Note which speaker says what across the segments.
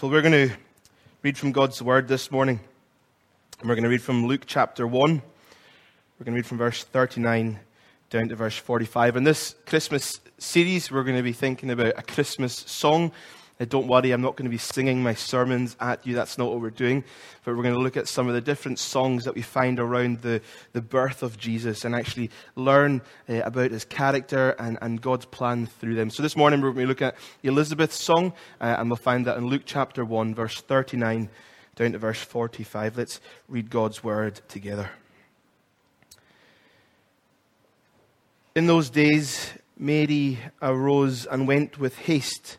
Speaker 1: So we're going to read from God's Word this morning. And we're going to read from Luke chapter 1. We're going to read from verse 39 down to verse 45. In this Christmas series, we're going to be thinking about a Christmas song uh, don't worry, I'm not going to be singing my sermons at you. That's not what we're doing. But we're going to look at some of the different songs that we find around the, the birth of Jesus and actually learn uh, about his character and, and God's plan through them. So this morning we're going to look at Elizabeth's song, uh, and we'll find that in Luke chapter 1, verse 39 down to verse 45. Let's read God's word together. In those days, Mary arose and went with haste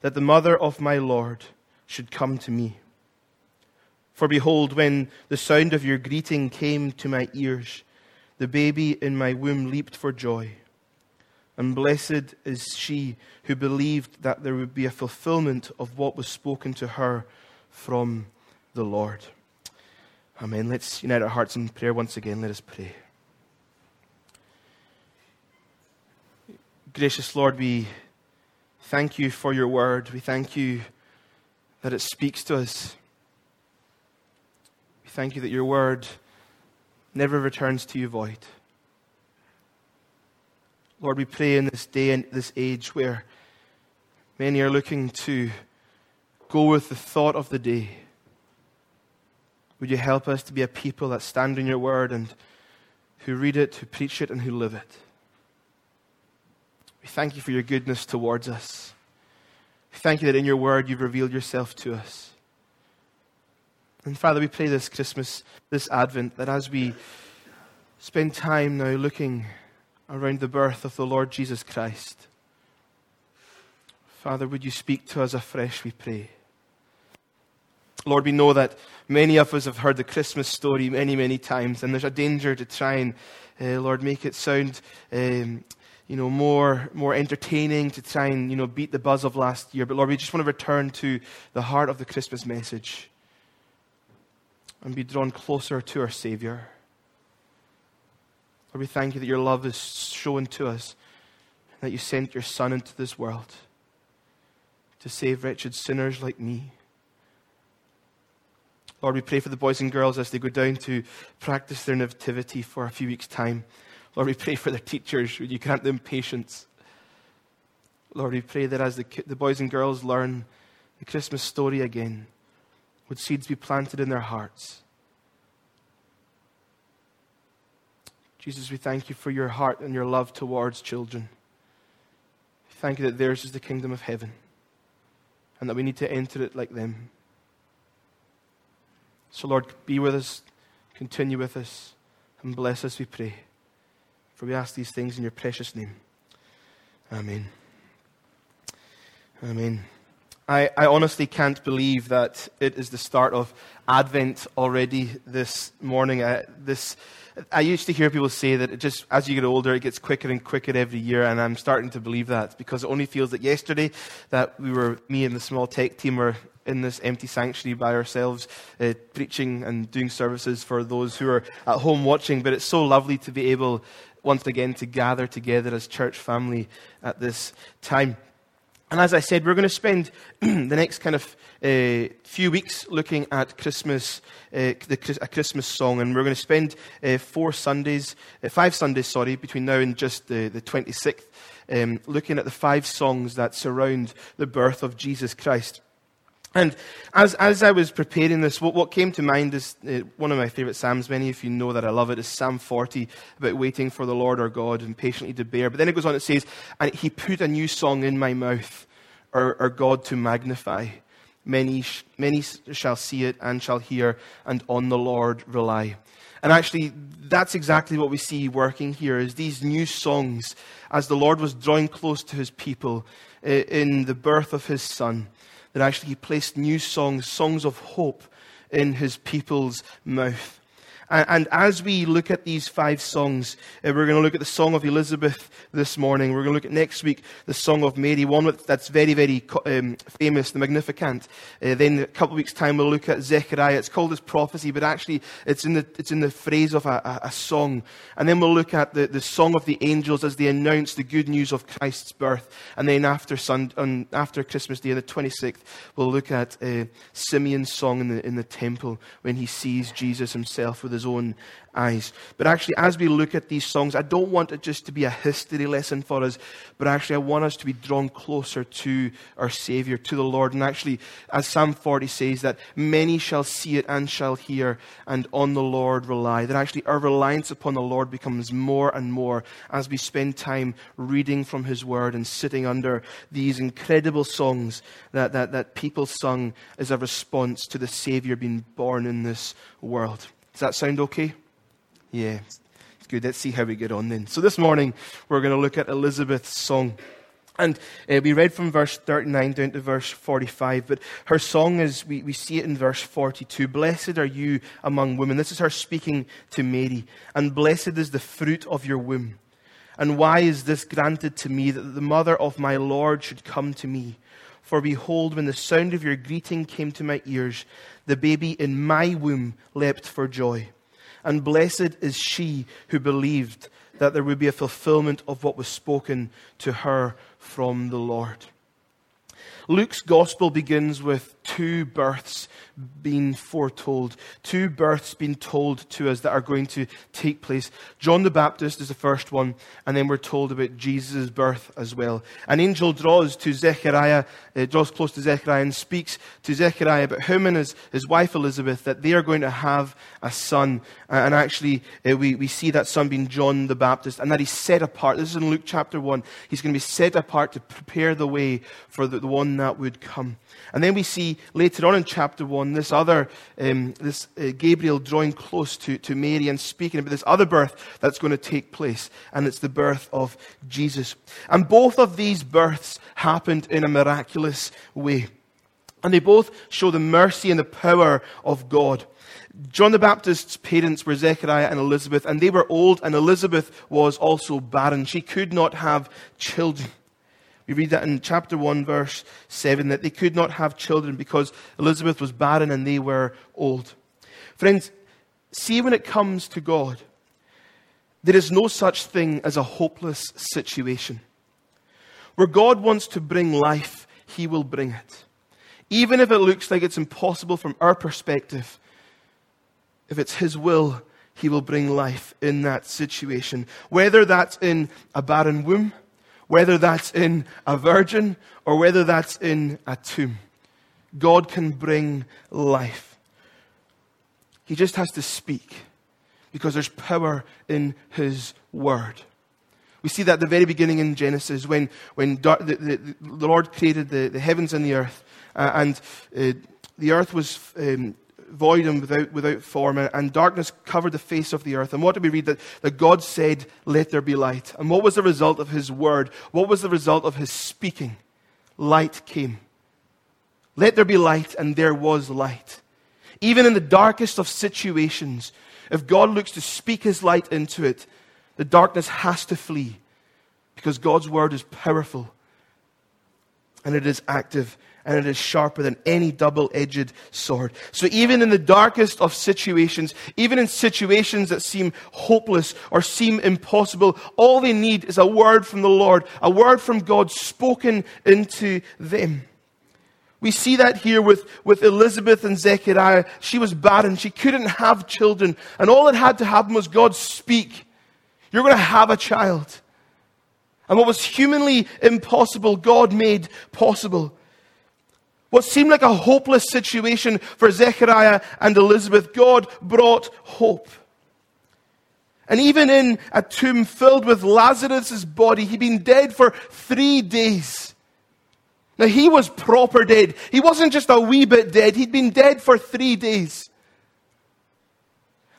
Speaker 1: That the mother of my Lord should come to me. For behold, when the sound of your greeting came to my ears, the baby in my womb leaped for joy. And blessed is she who believed that there would be a fulfillment of what was spoken to her from the Lord. Amen. Let's unite our hearts in prayer once again. Let us pray. Gracious Lord, we thank you for your word. We thank you that it speaks to us. We thank you that your word never returns to you void. Lord, we pray in this day and this age where many are looking to go with the thought of the day. Would you help us to be a people that stand in your word and who read it, who preach it, and who live it? Thank you for your goodness towards us. Thank you that in your word you've revealed yourself to us. And Father, we pray this Christmas, this Advent, that as we spend time now looking around the birth of the Lord Jesus Christ, Father, would you speak to us afresh, we pray. Lord, we know that many of us have heard the Christmas story many, many times, and there's a danger to try and, uh, Lord, make it sound um, you know, more, more entertaining to try and, you know, beat the buzz of last year. But Lord, we just want to return to the heart of the Christmas message and be drawn closer to our Savior. Lord, we thank you that your love is shown to us, that you sent your Son into this world to save wretched sinners like me. Lord, we pray for the boys and girls as they go down to practice their nativity for a few weeks' time. Lord, we pray for their teachers. Would you grant them patience? Lord, we pray that as the, the boys and girls learn the Christmas story again, would seeds be planted in their hearts? Jesus, we thank you for your heart and your love towards children. We Thank you that theirs is the kingdom of heaven and that we need to enter it like them. So, Lord, be with us, continue with us, and bless us, we pray. For we ask these things in your precious name. Amen. Amen. I, I honestly can't believe that it is the start of Advent already this morning. I, this, I used to hear people say that it just, as you get older, it gets quicker and quicker every year, and I'm starting to believe that because it only feels that yesterday that we were, me and the small tech team were in this empty sanctuary by ourselves, uh, preaching and doing services for those who are at home watching. But it's so lovely to be able once again to gather together as church family at this time. And as I said, we're going to spend the next kind of uh, few weeks looking at Christmas, uh, the, a Christmas song, and we're going to spend uh, four Sundays, uh, five Sundays, sorry, between now and just the, the 26th, um, looking at the five songs that surround the birth of Jesus Christ. And as, as I was preparing this, what, what came to mind is uh, one of my favorite Psalms. Many of you know that I love it. Is Psalm 40 about waiting for the Lord our God and patiently to bear. But then it goes on, it says, And he put a new song in my mouth, our, our God to magnify. Many, many shall see it and shall hear, and on the Lord rely. And actually, that's exactly what we see working here is these new songs as the Lord was drawing close to his people uh, in the birth of his son that actually He placed new songs, songs of hope, in His people's mouth. And, as we look at these five songs, uh, we're going to look at the Song of Elizabeth this morning. We're going to look at next week the Song of Mary, one that's very, very um, famous, the Magnificat. Uh, then a couple of weeks' time, we'll look at Zechariah. It's called as prophecy, but actually it's in the, it's in the phrase of a, a, a song. And then we'll look at the, the Song of the Angels as they announce the good news of Christ's birth. And then after, sun, on, after Christmas Day, the 26th, we'll look at uh, Simeon's song in the, in the temple when he sees Jesus himself with his own eyes. But actually, as we look at these songs, I don't want it just to be a history lesson for us, but actually, I want us to be drawn closer to our Savior, to the Lord. And actually, as Psalm 40 says, that many shall see it and shall hear, and on the Lord rely. That actually, our reliance upon the Lord becomes more and more as we spend time reading from His Word and sitting under these incredible songs that, that, that people sung as a response to the Savior being born in this world. Does that sound okay? Yeah, it's good. Let's see how we get on then. So this morning, we're going to look at Elizabeth's song. And uh, we read from verse 39 down to verse 45, but her song is, we, we see it in verse 42 Blessed are you among women. This is her speaking to Mary. And blessed is the fruit of your womb. And why is this granted to me that the mother of my Lord should come to me? For behold, when the sound of your greeting came to my ears, the baby in my womb leapt for joy. And blessed is she who believed that there would be a fulfillment of what was spoken to her from the Lord. Luke's gospel begins with two births being foretold, two births being told to us that are going to take place. John the Baptist is the first one, and then we're told about Jesus' birth as well. An angel draws to Zechariah, uh, draws close to Zechariah, and speaks to Zechariah about him and his, his wife Elizabeth that they are going to have a son. And actually, uh, we, we see that son being John the Baptist, and that he's set apart. This is in Luke chapter 1. He's going to be set apart to prepare the way for the, the one that would come. And then we see later on in chapter 1 this other, um, this uh, Gabriel drawing close to, to Mary and speaking about this other birth that's going to take place. And it's the birth of Jesus. And both of these births happened in a miraculous way. And they both show the mercy and the power of God. John the Baptist's parents were Zechariah and Elizabeth, and they were old, and Elizabeth was also barren. She could not have children. We read that in chapter 1, verse 7, that they could not have children because Elizabeth was barren and they were old. Friends, see when it comes to God, there is no such thing as a hopeless situation. Where God wants to bring life, He will bring it. Even if it looks like it's impossible from our perspective, if it's His will, He will bring life in that situation. Whether that's in a barren womb, whether that's in a virgin or whether that's in a tomb. God can bring life. He just has to speak because there's power in His word. We see that at the very beginning in Genesis when, when the, the, the Lord created the, the heavens and the earth, uh, and uh, the earth was um, void and without, without form, and darkness covered the face of the earth. And what did we read? That, that God said, Let there be light. And what was the result of his word? What was the result of his speaking? Light came. Let there be light, and there was light. Even in the darkest of situations, if God looks to speak his light into it, the darkness has to flee because God's word is powerful and it is active and it is sharper than any double edged sword. So, even in the darkest of situations, even in situations that seem hopeless or seem impossible, all they need is a word from the Lord, a word from God spoken into them. We see that here with, with Elizabeth and Zechariah. She was barren. She couldn't have children. And all that had to happen was God speak. You're going to have a child. And what was humanly impossible, God made possible. What seemed like a hopeless situation for Zechariah and Elizabeth, God brought hope. And even in a tomb filled with Lazarus' body, he'd been dead for three days. Now, he was proper dead. He wasn't just a wee bit dead, he'd been dead for three days.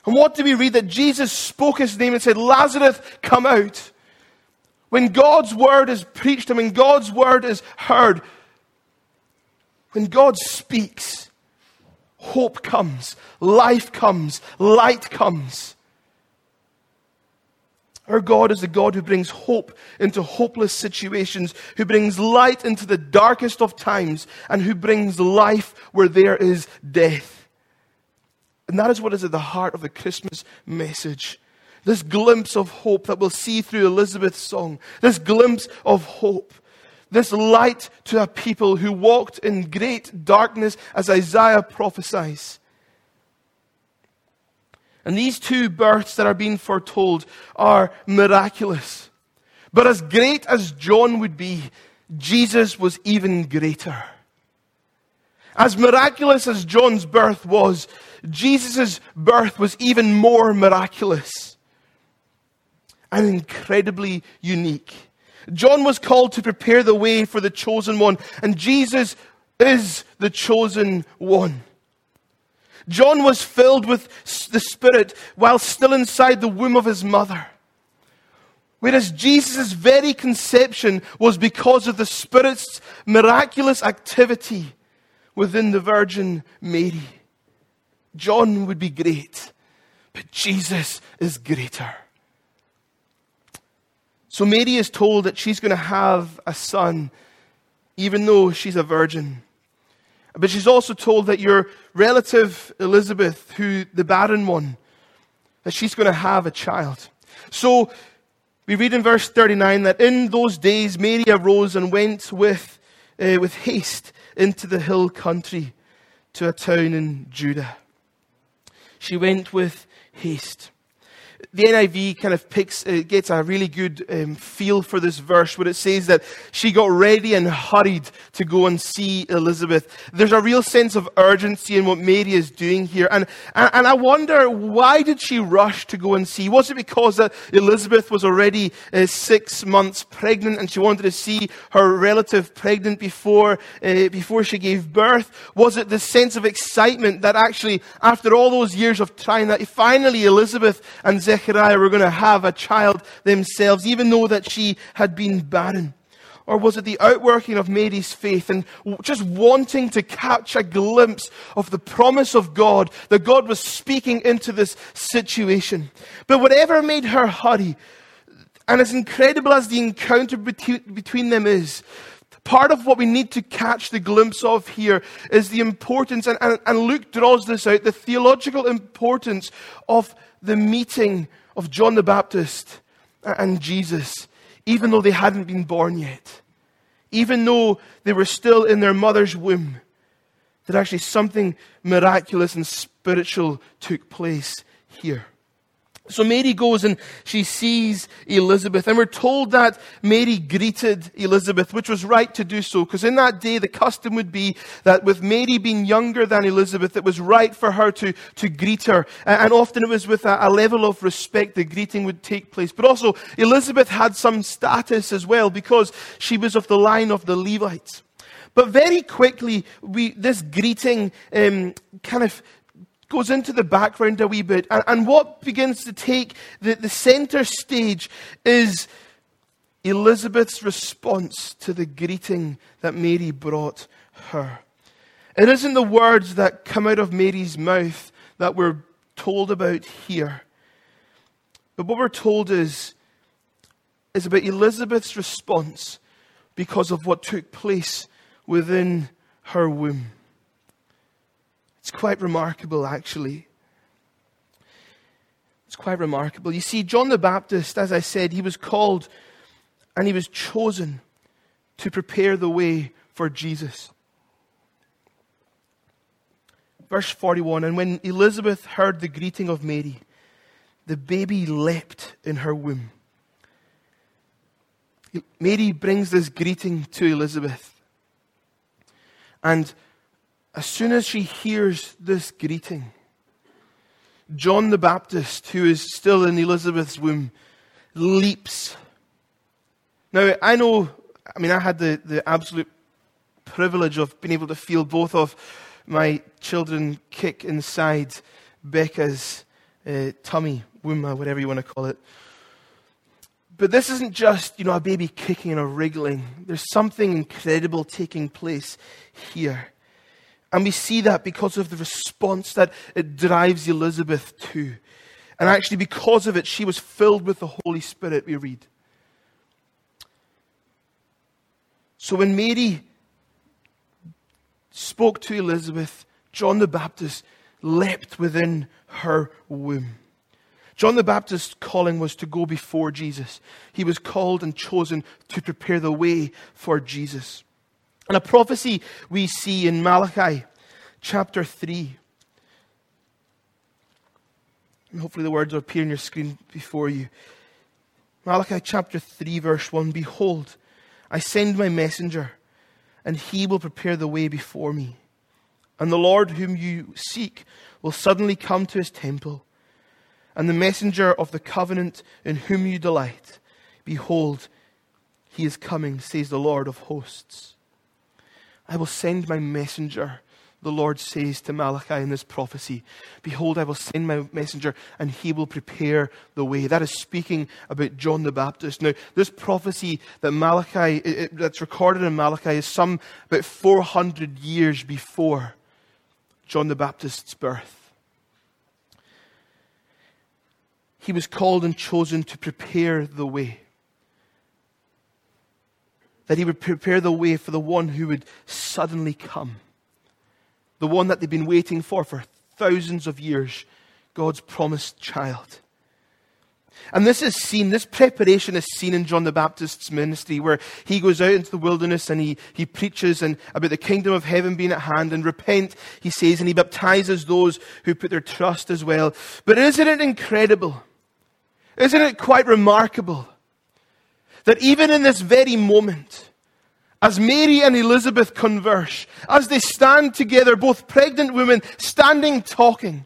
Speaker 1: And what do we read? That Jesus spoke his name and said, Lazarus, come out. When God's word is preached and when God's word is heard, When God speaks, hope comes, life comes, light comes. Our God is the God who brings hope into hopeless situations, who brings light into the darkest of times, and who brings life where there is death. And that is what is at the heart of the Christmas message. This glimpse of hope that we'll see through Elizabeth's song. This glimpse of hope. This light to a people who walked in great darkness as Isaiah prophesies. And these two births that are being foretold are miraculous. But as great as John would be, Jesus was even greater. As miraculous as John's birth was, Jesus' birth was even more miraculous and incredibly unique. John was called to prepare the way for the chosen one, and Jesus is the chosen one. John was filled with the Spirit while still inside the womb of his mother. Whereas Jesus' very conception was because of the Spirit's miraculous activity within the Virgin Mary. John would be great, but Jesus is greater. So Mary is told that she's going to have a son, even though she's a virgin. But she's also told that your relative Elizabeth, who the barren one, that she's going to have a child. So we read in verse 39 that in those days Mary arose and went with, uh, with haste into the hill country to a town in Judah. She went with haste the NIV kind of picks, uh, gets a really good um, feel for this verse where it says that she got ready and hurried to go and see Elizabeth. There's a real sense of urgency in what Mary is doing here. And, and, and I wonder, why did she rush to go and see? Was it because that Elizabeth was already uh, six months pregnant and she wanted to see her relative pregnant before, uh, before she gave birth? Was it the sense of excitement that actually, after all those years of trying that, finally Elizabeth and Zechariah were going to have a child themselves, even though that she had been barren? Or was it the outworking of Mary's faith and just wanting to catch a glimpse of the promise of God that God was speaking into this situation? But whatever made her hurry, and as incredible as the encounter between them is, part of what we need to catch the glimpse of here is the importance, and, and, and Luke draws this out, the theological importance of the meeting of John the Baptist and Jesus, even though they hadn't been born yet, even though they were still in their mother's womb, that actually something miraculous and spiritual took place here. So Mary goes and she sees Elizabeth. And we're told that Mary greeted Elizabeth, which was right to do so, because in that day the custom would be that with Mary being younger than Elizabeth, it was right for her to, to greet her. And often it was with a, a level of respect the greeting would take place. But also, Elizabeth had some status as well, because she was of the line of the Levites. But very quickly, we, this greeting um, kind of goes into the background a wee bit. And, and what begins to take the, the center stage is Elizabeth's response to the greeting that Mary brought her. It isn't the words that come out of Mary's mouth that we're told about here. But what we're told is, is about Elizabeth's response because of what took place within her womb. It's quite remarkable, actually. It's quite remarkable. You see, John the Baptist, as I said, he was called and he was chosen to prepare the way for Jesus. Verse 41 And when Elizabeth heard the greeting of Mary, the baby leapt in her womb. Mary brings this greeting to Elizabeth. And as soon as she hears this greeting, John the Baptist, who is still in Elizabeth's womb, leaps. Now, I know, I mean, I had the, the absolute privilege of being able to feel both of my children kick inside Becca's uh, tummy, womb, or whatever you want to call it. But this isn't just, you know, a baby kicking or wriggling. There's something incredible taking place here. And we see that because of the response that it drives Elizabeth to. And actually, because of it, she was filled with the Holy Spirit, we read. So when Mary spoke to Elizabeth, John the Baptist leapt within her womb. John the Baptist's calling was to go before Jesus. He was called and chosen to prepare the way for Jesus. And a prophecy we see in Malachi chapter 3. And hopefully the words will appear on your screen before you. Malachi chapter 3, verse 1 Behold, I send my messenger, and he will prepare the way before me. And the Lord whom you seek will suddenly come to his temple and the messenger of the covenant in whom you delight. Behold, he is coming, says the Lord of hosts. I will send my messenger, the Lord says to Malachi in this prophecy. Behold, I will send my messenger, and he will prepare the way. That is speaking about John the Baptist. Now, this prophecy that Malachi, it, that's recorded in Malachi, is some about 400 years before John the Baptist's birth. he was called and chosen to prepare the way. That he would prepare the way for the one who would suddenly come. The one that they've been waiting for for thousands of years. God's promised child. And this is seen, this preparation is seen in John the Baptist's ministry, where he goes out into the wilderness and he, he preaches and about the kingdom of heaven being at hand and repent, he says, and he baptizes those who put their trust as well. But isn't it incredible isn't it quite remarkable that even in this very moment, as Mary and Elizabeth converse, as they stand together, both pregnant women standing talking,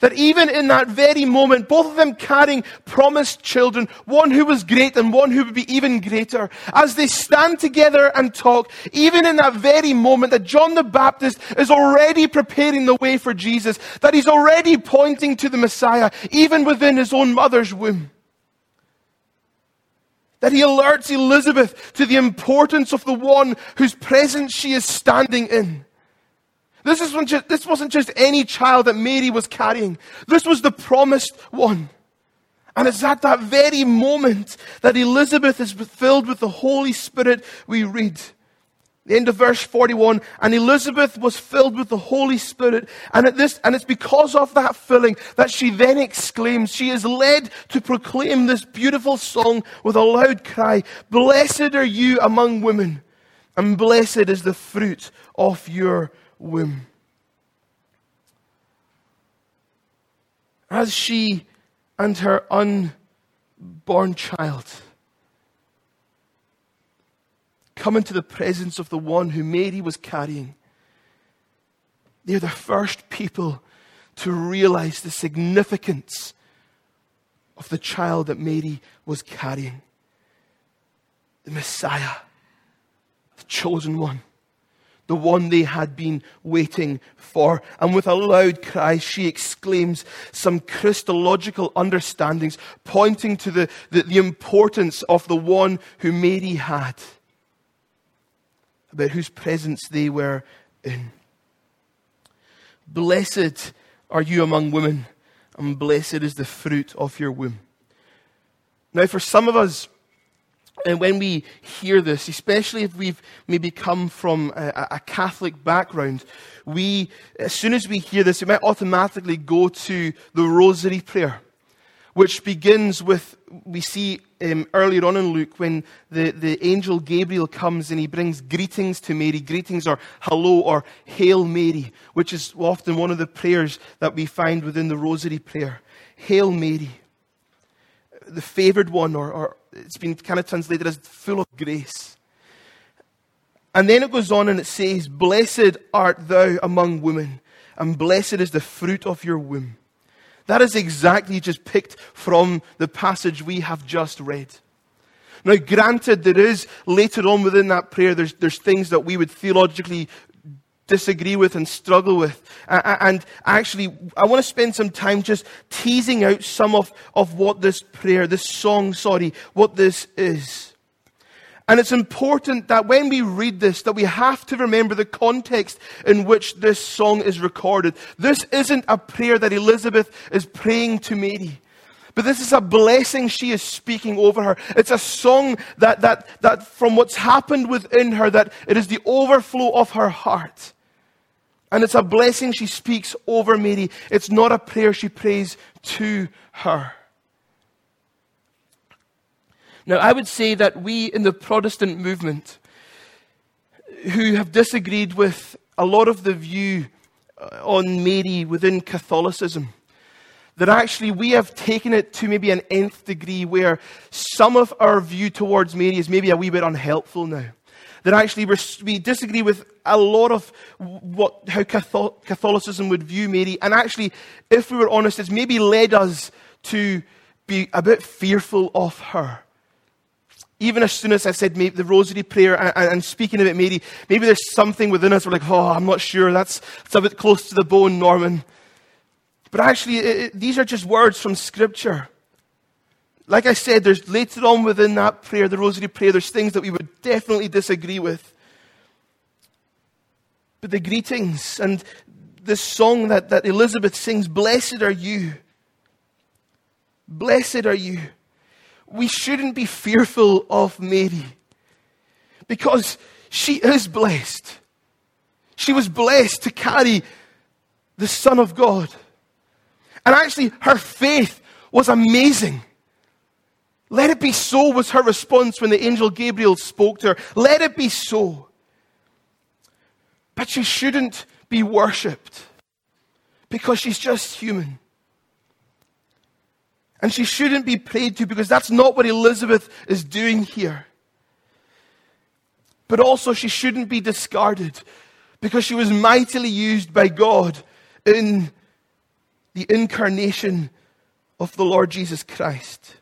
Speaker 1: that even in that very moment, both of them carrying promised children, one who was great and one who would be even greater, as they stand together and talk, even in that very moment that John the Baptist is already preparing the way for Jesus, that he's already pointing to the Messiah, even within his own mother's womb. That he alerts Elizabeth to the importance of the one whose presence she is standing in. This, isn't just, this wasn't just any child that Mary was carrying. This was the promised one. And it's at that very moment that Elizabeth is filled with the Holy Spirit we read. The end of verse 41, and Elizabeth was filled with the Holy Spirit. And at this, and it's because of that filling that she then exclaims, she is led to proclaim this beautiful song with a loud cry, Blessed are you among women, and blessed is the fruit of your womb. As she and her unborn child come into the presence of the one who Mary was carrying, they're the first people to realize the significance of the child that Mary was carrying. The Messiah, the chosen one the one they had been waiting for. And with a loud cry, she exclaims some Christological understandings, pointing to the, the, the, importance of the one who Mary had, about whose presence they were in. Blessed are you among women, and blessed is the fruit of your womb. Now, for some of us, and when we hear this, especially if we've maybe come from a, a, Catholic background, we, as soon as we hear this, we might automatically go to the Rosary Prayer, which begins with, we see um, earlier on in Luke when the, the angel Gabriel comes and he brings greetings to Mary. Greetings or hello or Hail Mary, which is often one of the prayers that we find within the Rosary Prayer. Hail Mary, the favored one or, or it's been kind of translated as full of grace. And then it goes on and it says, Blessed art thou among women, and blessed is the fruit of your womb. That is exactly just picked from the passage we have just read. Now, granted, there is later on within that prayer, there's, there's things that we would theologically disagree with and struggle with. And actually, I want to spend some time just teasing out some of, of what this prayer, this song, sorry, what this is. And it's important that when we read this, that we have to remember the context in which this song is recorded. This isn't a prayer that Elizabeth is praying to Mary. But this is a blessing she is speaking over her. It's a song that, that, that from what's happened within her, that it is the overflow of her heart. And it's a blessing she speaks over Mary. It's not a prayer she prays to her. Now, I would say that we in the Protestant movement, who have disagreed with a lot of the view uh, on Mary within Catholicism, that actually we have taken it to maybe an nth degree where some of our view towards Mary is maybe a wee bit unhelpful now. That actually we disagree with a lot of what, how Catholicism would view Mary. And actually, if we were honest, it's maybe led us to be a bit fearful of her. Even as soon as I said maybe the rosary prayer and, and, speaking about Mary, maybe there's something within us we're like, oh, I'm not sure. That's, that's a bit close to the bone, Norman. But actually, it, it, these are just words from Scripture. Like I said, there's later on within that prayer, the rosary prayer, there's things that we would definitely disagree with. But the greetings and this song that, that Elizabeth sings, Blessed are you. Blessed are you we shouldn't be fearful of Mary because she is blessed. She was blessed to carry the Son of God. And actually, her faith was amazing. Let it be so, was her response when the angel Gabriel spoke to her. Let it be so. But she shouldn't be worshipped because she's just human. And she shouldn't be prayed to because that's not what Elizabeth is doing here. But also, she shouldn't be discarded because she was mightily used by God in the incarnation of the Lord Jesus Christ.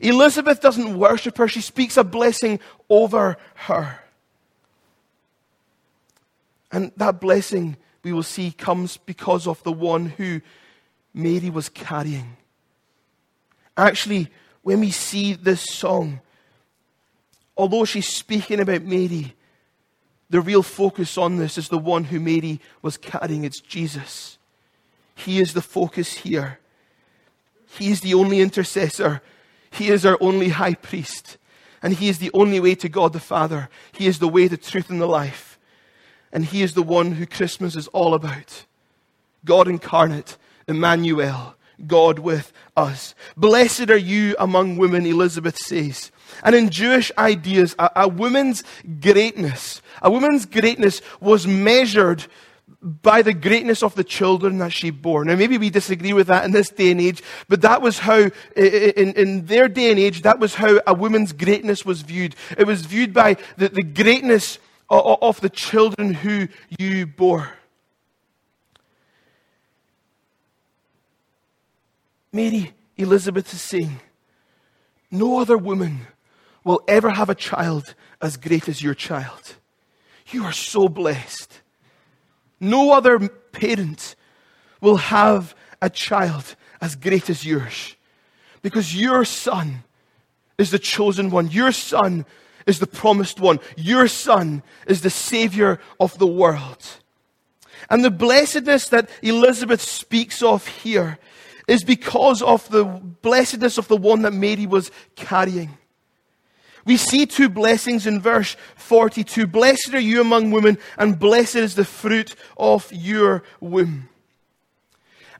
Speaker 1: Elizabeth doesn't worship her, she speaks a blessing over her. And that blessing, we will see, comes because of the one who Mary was carrying. Actually, when we see this song, although she's speaking about Mary, the real focus on this is the one who Mary was carrying. It's Jesus. He is the focus here. He is the only intercessor. He is our only high priest. And He is the only way to God the Father. He is the way, the truth, and the life. And He is the one who Christmas is all about God incarnate, Emmanuel, God with us. Blessed are you among women, Elizabeth says. And in Jewish ideas, a, a woman's greatness, a woman's greatness was measured by the greatness of the children that she bore. Now, maybe we disagree with that in this day and age, but that was how, in, in their day and age, that was how a woman's greatness was viewed. It was viewed by the, the greatness of, of the children who you bore. Mary, Elizabeth is saying, No other woman will ever have a child as great as your child. You are so blessed. No other parent will have a child as great as yours because your son is the chosen one. Your son is the promised one. Your son is the savior of the world. And the blessedness that Elizabeth speaks of here is because of the blessedness of the one that Mary was carrying. We see two blessings in verse 42. Blessed are you among women, and blessed is the fruit of your womb.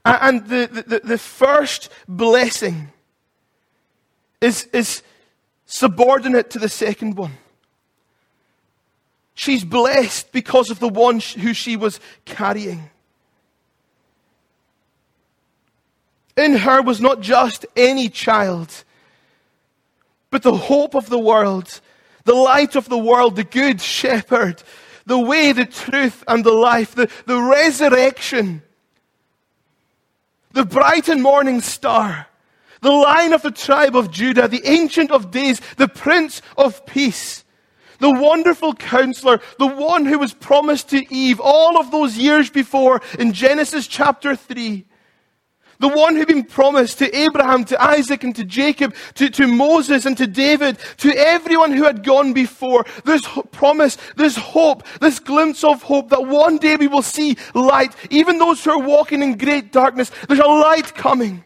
Speaker 1: And the, the, the first blessing is, is subordinate to the second one. She's blessed because of the one who she was carrying. In her was not just any child, but the hope of the world, the light of the world, the good shepherd, the way, the truth, and the life, the, the resurrection, the bright and morning star, the lion of the tribe of Judah, the ancient of days, the prince of peace, the wonderful counselor, the one who was promised to Eve all of those years before in Genesis chapter 3 The one who'd been promised to Abraham, to Isaac, and to Jacob, to, to Moses, and to David, to everyone who had gone before. This promise, this hope, this glimpse of hope that one day we will see light. Even those who are walking in great darkness, there's a light coming.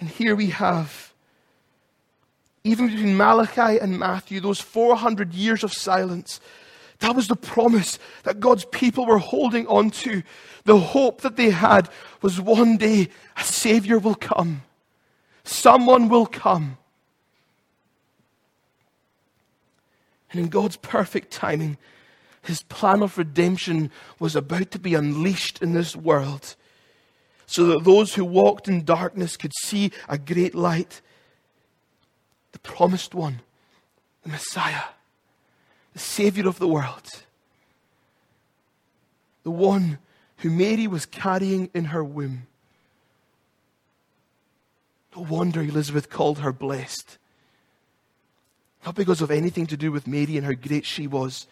Speaker 1: And here we have, even between Malachi and Matthew, those 400 years of silence. That was the promise that God's people were holding on to. The hope that they had was one day a Savior will come. Someone will come. And in God's perfect timing, his plan of redemption was about to be unleashed in this world so that those who walked in darkness could see a great light. The promised one, the Messiah, the Savior of the world, the one who Mary was carrying in her womb. No wonder Elizabeth called her blessed. Not because of anything to do with Mary and how great she was,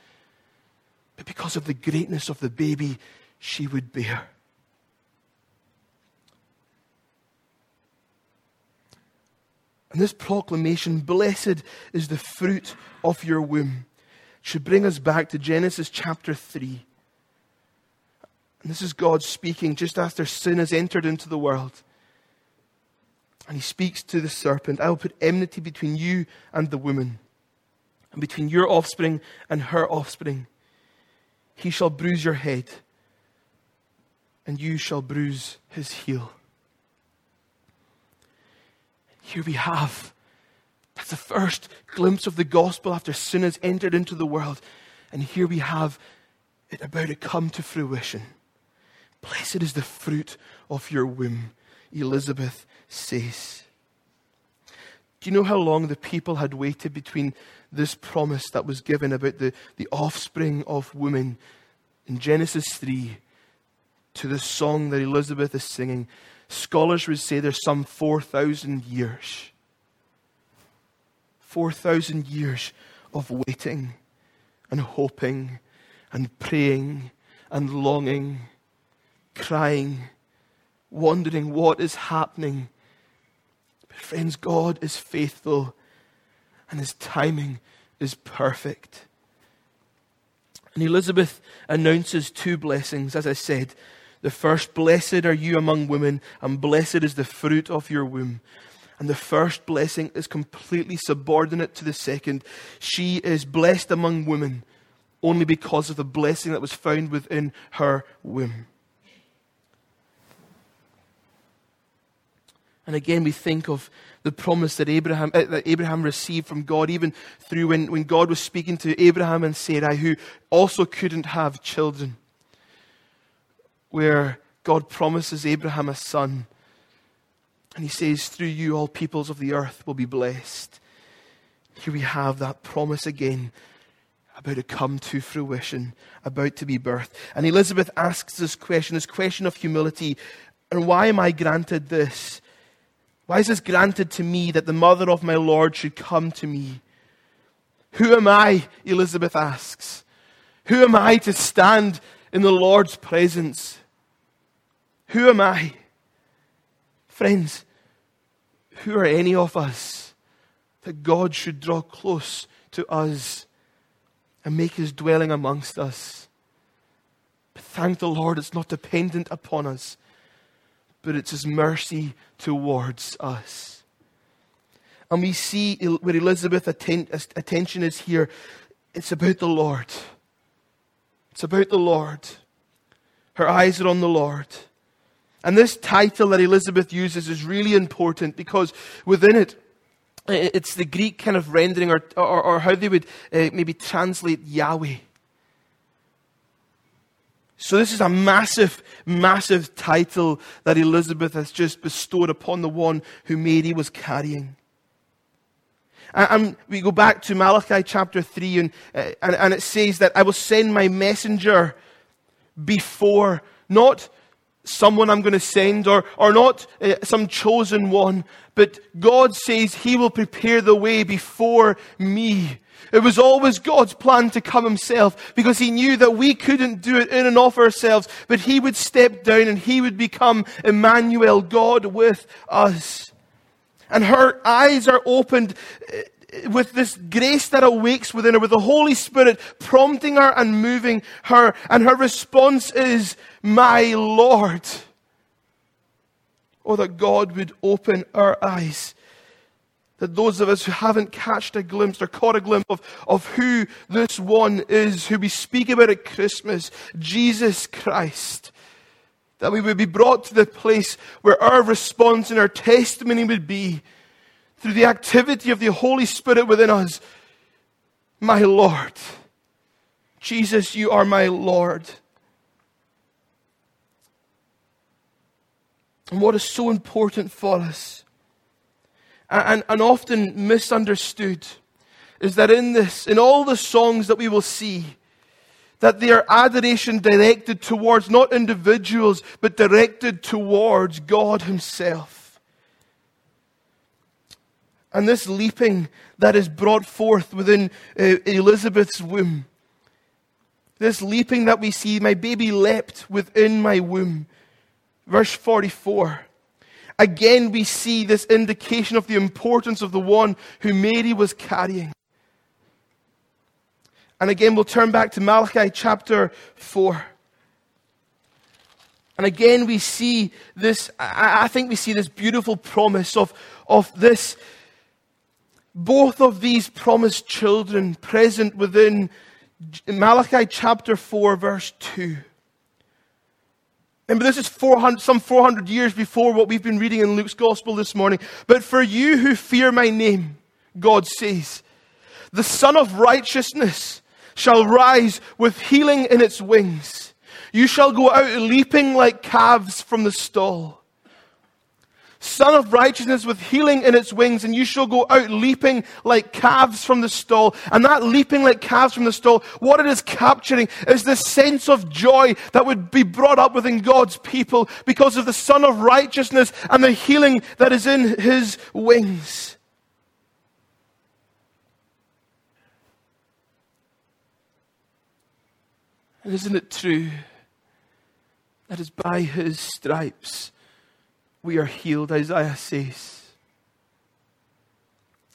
Speaker 1: but because of the greatness of the baby she would bear. And this proclamation, blessed is the fruit of your womb, should bring us back to Genesis chapter 3. And this is God speaking just after sin has entered into the world. And he speaks to the serpent I will put enmity between you and the woman, and between your offspring and her offspring. He shall bruise your head, and you shall bruise his heel. Here we have. That's the first glimpse of the gospel after sin has entered into the world. And here we have it about to come to fruition. Blessed is the fruit of your womb, Elizabeth says. Do you know how long the people had waited between this promise that was given about the, the offspring of women in Genesis 3 to the song that Elizabeth is singing Scholars would say there's some 4,000 years. 4,000 years of waiting and hoping and praying and longing, crying, wondering what is happening. But, friends, God is faithful and His timing is perfect. And Elizabeth announces two blessings, as I said the first, blessed are you among women, and blessed is the fruit of your womb. And the first blessing is completely subordinate to the second. She is blessed among women only because of the blessing that was found within her womb. And again, we think of the promise that Abraham, uh, that Abraham received from God, even through when, when God was speaking to Abraham and Sarai, who also couldn't have children where God promises Abraham a son. And he says, Through you, all peoples of the earth will be blessed. Here we have that promise again about to come to fruition, about to be birthed. And Elizabeth asks this question, this question of humility. And why am I granted this? Why is this granted to me that the mother of my Lord should come to me? Who am I? Elizabeth asks. Who am I to stand in the Lord's presence? Who am I? Friends, who are any of us that God should draw close to us and make his dwelling amongst us? But thank the Lord, it's not dependent upon us, but it's his mercy towards us. And we see where Elizabeth's attention is here, it's about the Lord. It's about the Lord. Her eyes are on the Lord. And this title that Elizabeth uses is really important because within it, it's the Greek kind of rendering or, or, or how they would uh, maybe translate Yahweh. So, this is a massive, massive title that Elizabeth has just bestowed upon the one who Mary was carrying. And, we go back to Malachi chapter 3, and, uh, and, and it says that I will send my messenger before, not someone I'm going to send or, or not uh, some chosen one, but God says He will prepare the way before me. It was always God's plan to come Himself because He knew that we couldn't do it in and of ourselves, but He would step down and He would become Emmanuel, God with us. And her eyes are opened uh, with this grace that awakes within her, with the Holy Spirit prompting her and moving her. And her response is, My Lord. Oh, that God would open our eyes that those of us who haven't catched a glimpse or caught a glimpse of, of who this one is, who we speak about at Christmas, Jesus Christ, that we would be brought to the place where our response and our testimony would be through the activity of the Holy Spirit within us, my Lord. Jesus, you are my Lord. And what is so important for us and, and often misunderstood is that in this, in all the songs that we will see, that they are adoration directed towards not individuals, but directed towards God Himself. And this leaping that is brought forth within uh, Elizabeth's womb, this leaping that we see, my baby leapt within my womb. Verse 44. Again, we see this indication of the importance of the one who Mary was carrying. And again, we'll turn back to Malachi chapter 4. And again, we see this, I think we see this beautiful promise of, of this, both of these promised children present within Malachi chapter 4, verse 2. Remember, this is 400, some 400 years before what we've been reading in Luke's Gospel this morning. But for you who fear my name, God says, the Sun of Righteousness shall rise with healing in its wings. You shall go out leaping like calves from the stall. Sun of righteousness with healing in its wings, and you shall go out leaping like calves from the stall. And that leaping like calves from the stall, what it is capturing is the sense of joy that would be brought up within God's people because of the Son of righteousness and the healing that is in his wings. And isn't it true that it's by his stripes? We are healed, Isaiah says.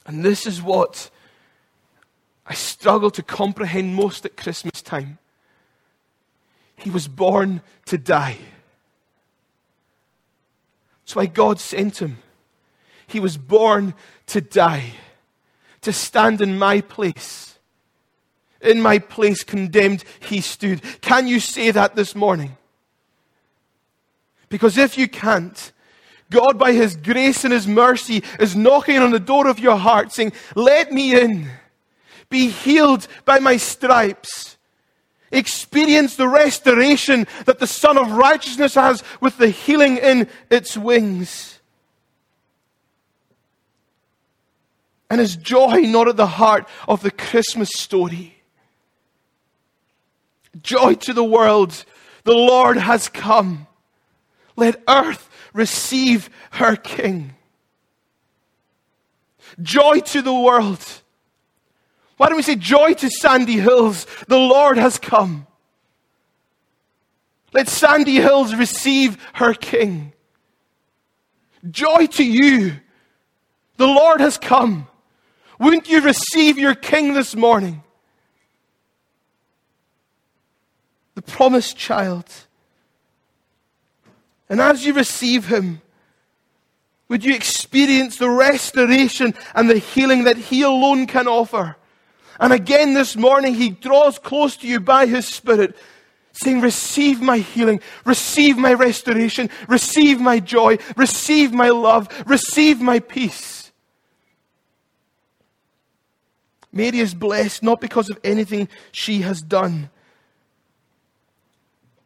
Speaker 1: And this is what I struggle to comprehend most at Christmas time. He was born to die. That's why God sent him. He was born to die, to stand in my place. In my place, condemned, he stood. Can you say that this morning? Because if you can't, God, by His grace and His mercy, is knocking on the door of your heart saying, Let me in. Be healed by my stripes. Experience the restoration that the Son of Righteousness has with the healing in its wings. And His joy not at the heart of the Christmas story. Joy to the world. The Lord has come. Let earth receive her King. Joy to the world. Why don't we say joy to Sandy Hills? The Lord has come. Let Sandy Hills receive her King. Joy to you. The Lord has come. Wouldn't you receive your King this morning? The promised child. And as you receive Him, would you experience the restoration and the healing that He alone can offer? And again this morning, He draws close to you by His Spirit, saying, Receive my healing, receive my restoration, receive my joy, receive my love, receive my peace. Mary is blessed not because of anything she has done.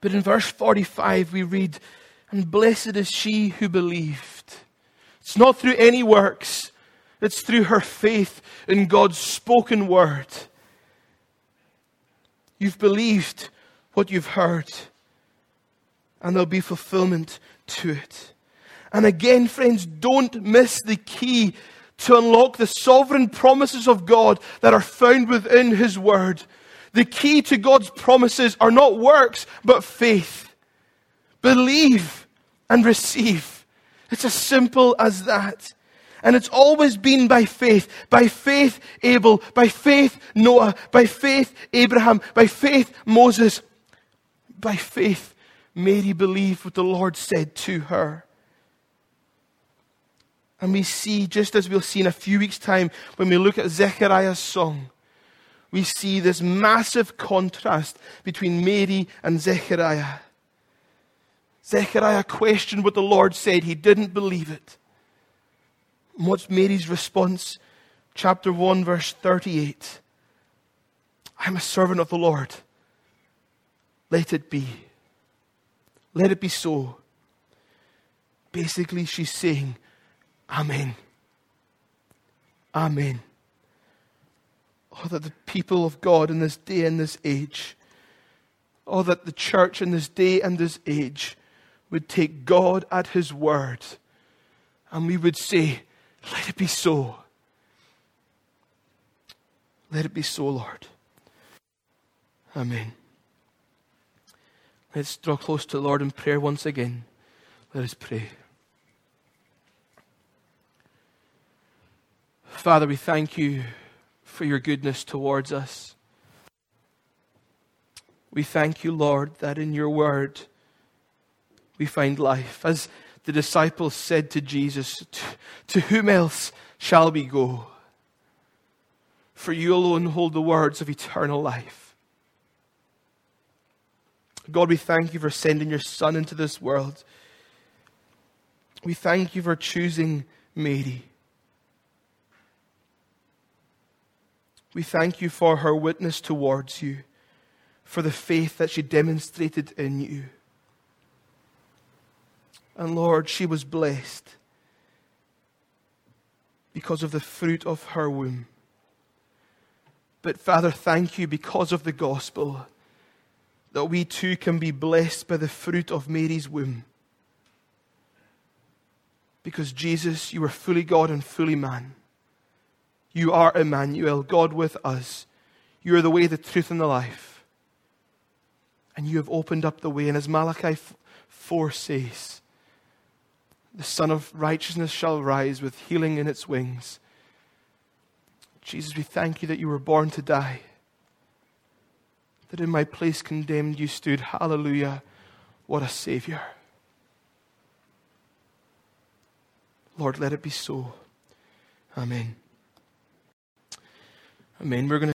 Speaker 1: But in verse 45, we read, and blessed is she who believed. It's not through any works, it's through her faith in God's spoken word. You've believed what you've heard. and there'll be fulfillment to it. And again, friends, don't miss the key to unlock the sovereign promises of God that are found within His Word. The key to God's promises are not works, but faith. Believe and receive. It's as simple as that. And it's always been by faith. By faith, Abel. By faith, Noah. By faith, Abraham. By faith, Moses. By faith, Mary believed what the Lord said to her. And we see, just as we'll see in a few weeks' time when we look at Zechariah's song, we see this massive contrast between Mary and Zechariah. Zechariah questioned what the Lord said, he didn't believe it. And what's Mary's response? Chapter 1, verse 38. I'm a servant of the Lord. Let it be. Let it be so. Basically, she's saying, Amen. Amen. Oh, that the people of God in this day and this age, oh, that the church in this day and this age would take God at His word and we would say, Let it be so. Let it be so, Lord. Amen. Let's draw close to the Lord in prayer once again. Let us pray. Father, we thank you for your goodness towards us. We thank you, Lord, that in your word we find life. As the disciples said to Jesus, To whom else shall we go? For you alone hold the words of eternal life. God, we thank you for sending your Son into this world. We thank you for choosing Mary. We thank you for her witness towards you, for the faith that she demonstrated in you. And Lord, she was blessed because of the fruit of her womb. But Father, thank you because of the gospel that we too can be blessed by the fruit of Mary's womb. Because Jesus, you are fully God and fully man. You are Emmanuel, God with us. You are the way, the truth, and the life. And you have opened up the way. And as Malachi 4 says, the Sun of Righteousness shall rise with healing in its wings. Jesus, we thank you that you were born to die. That in my place condemned you stood. Hallelujah. What a Savior. Lord, let it be so. Amen. Amen. We're going to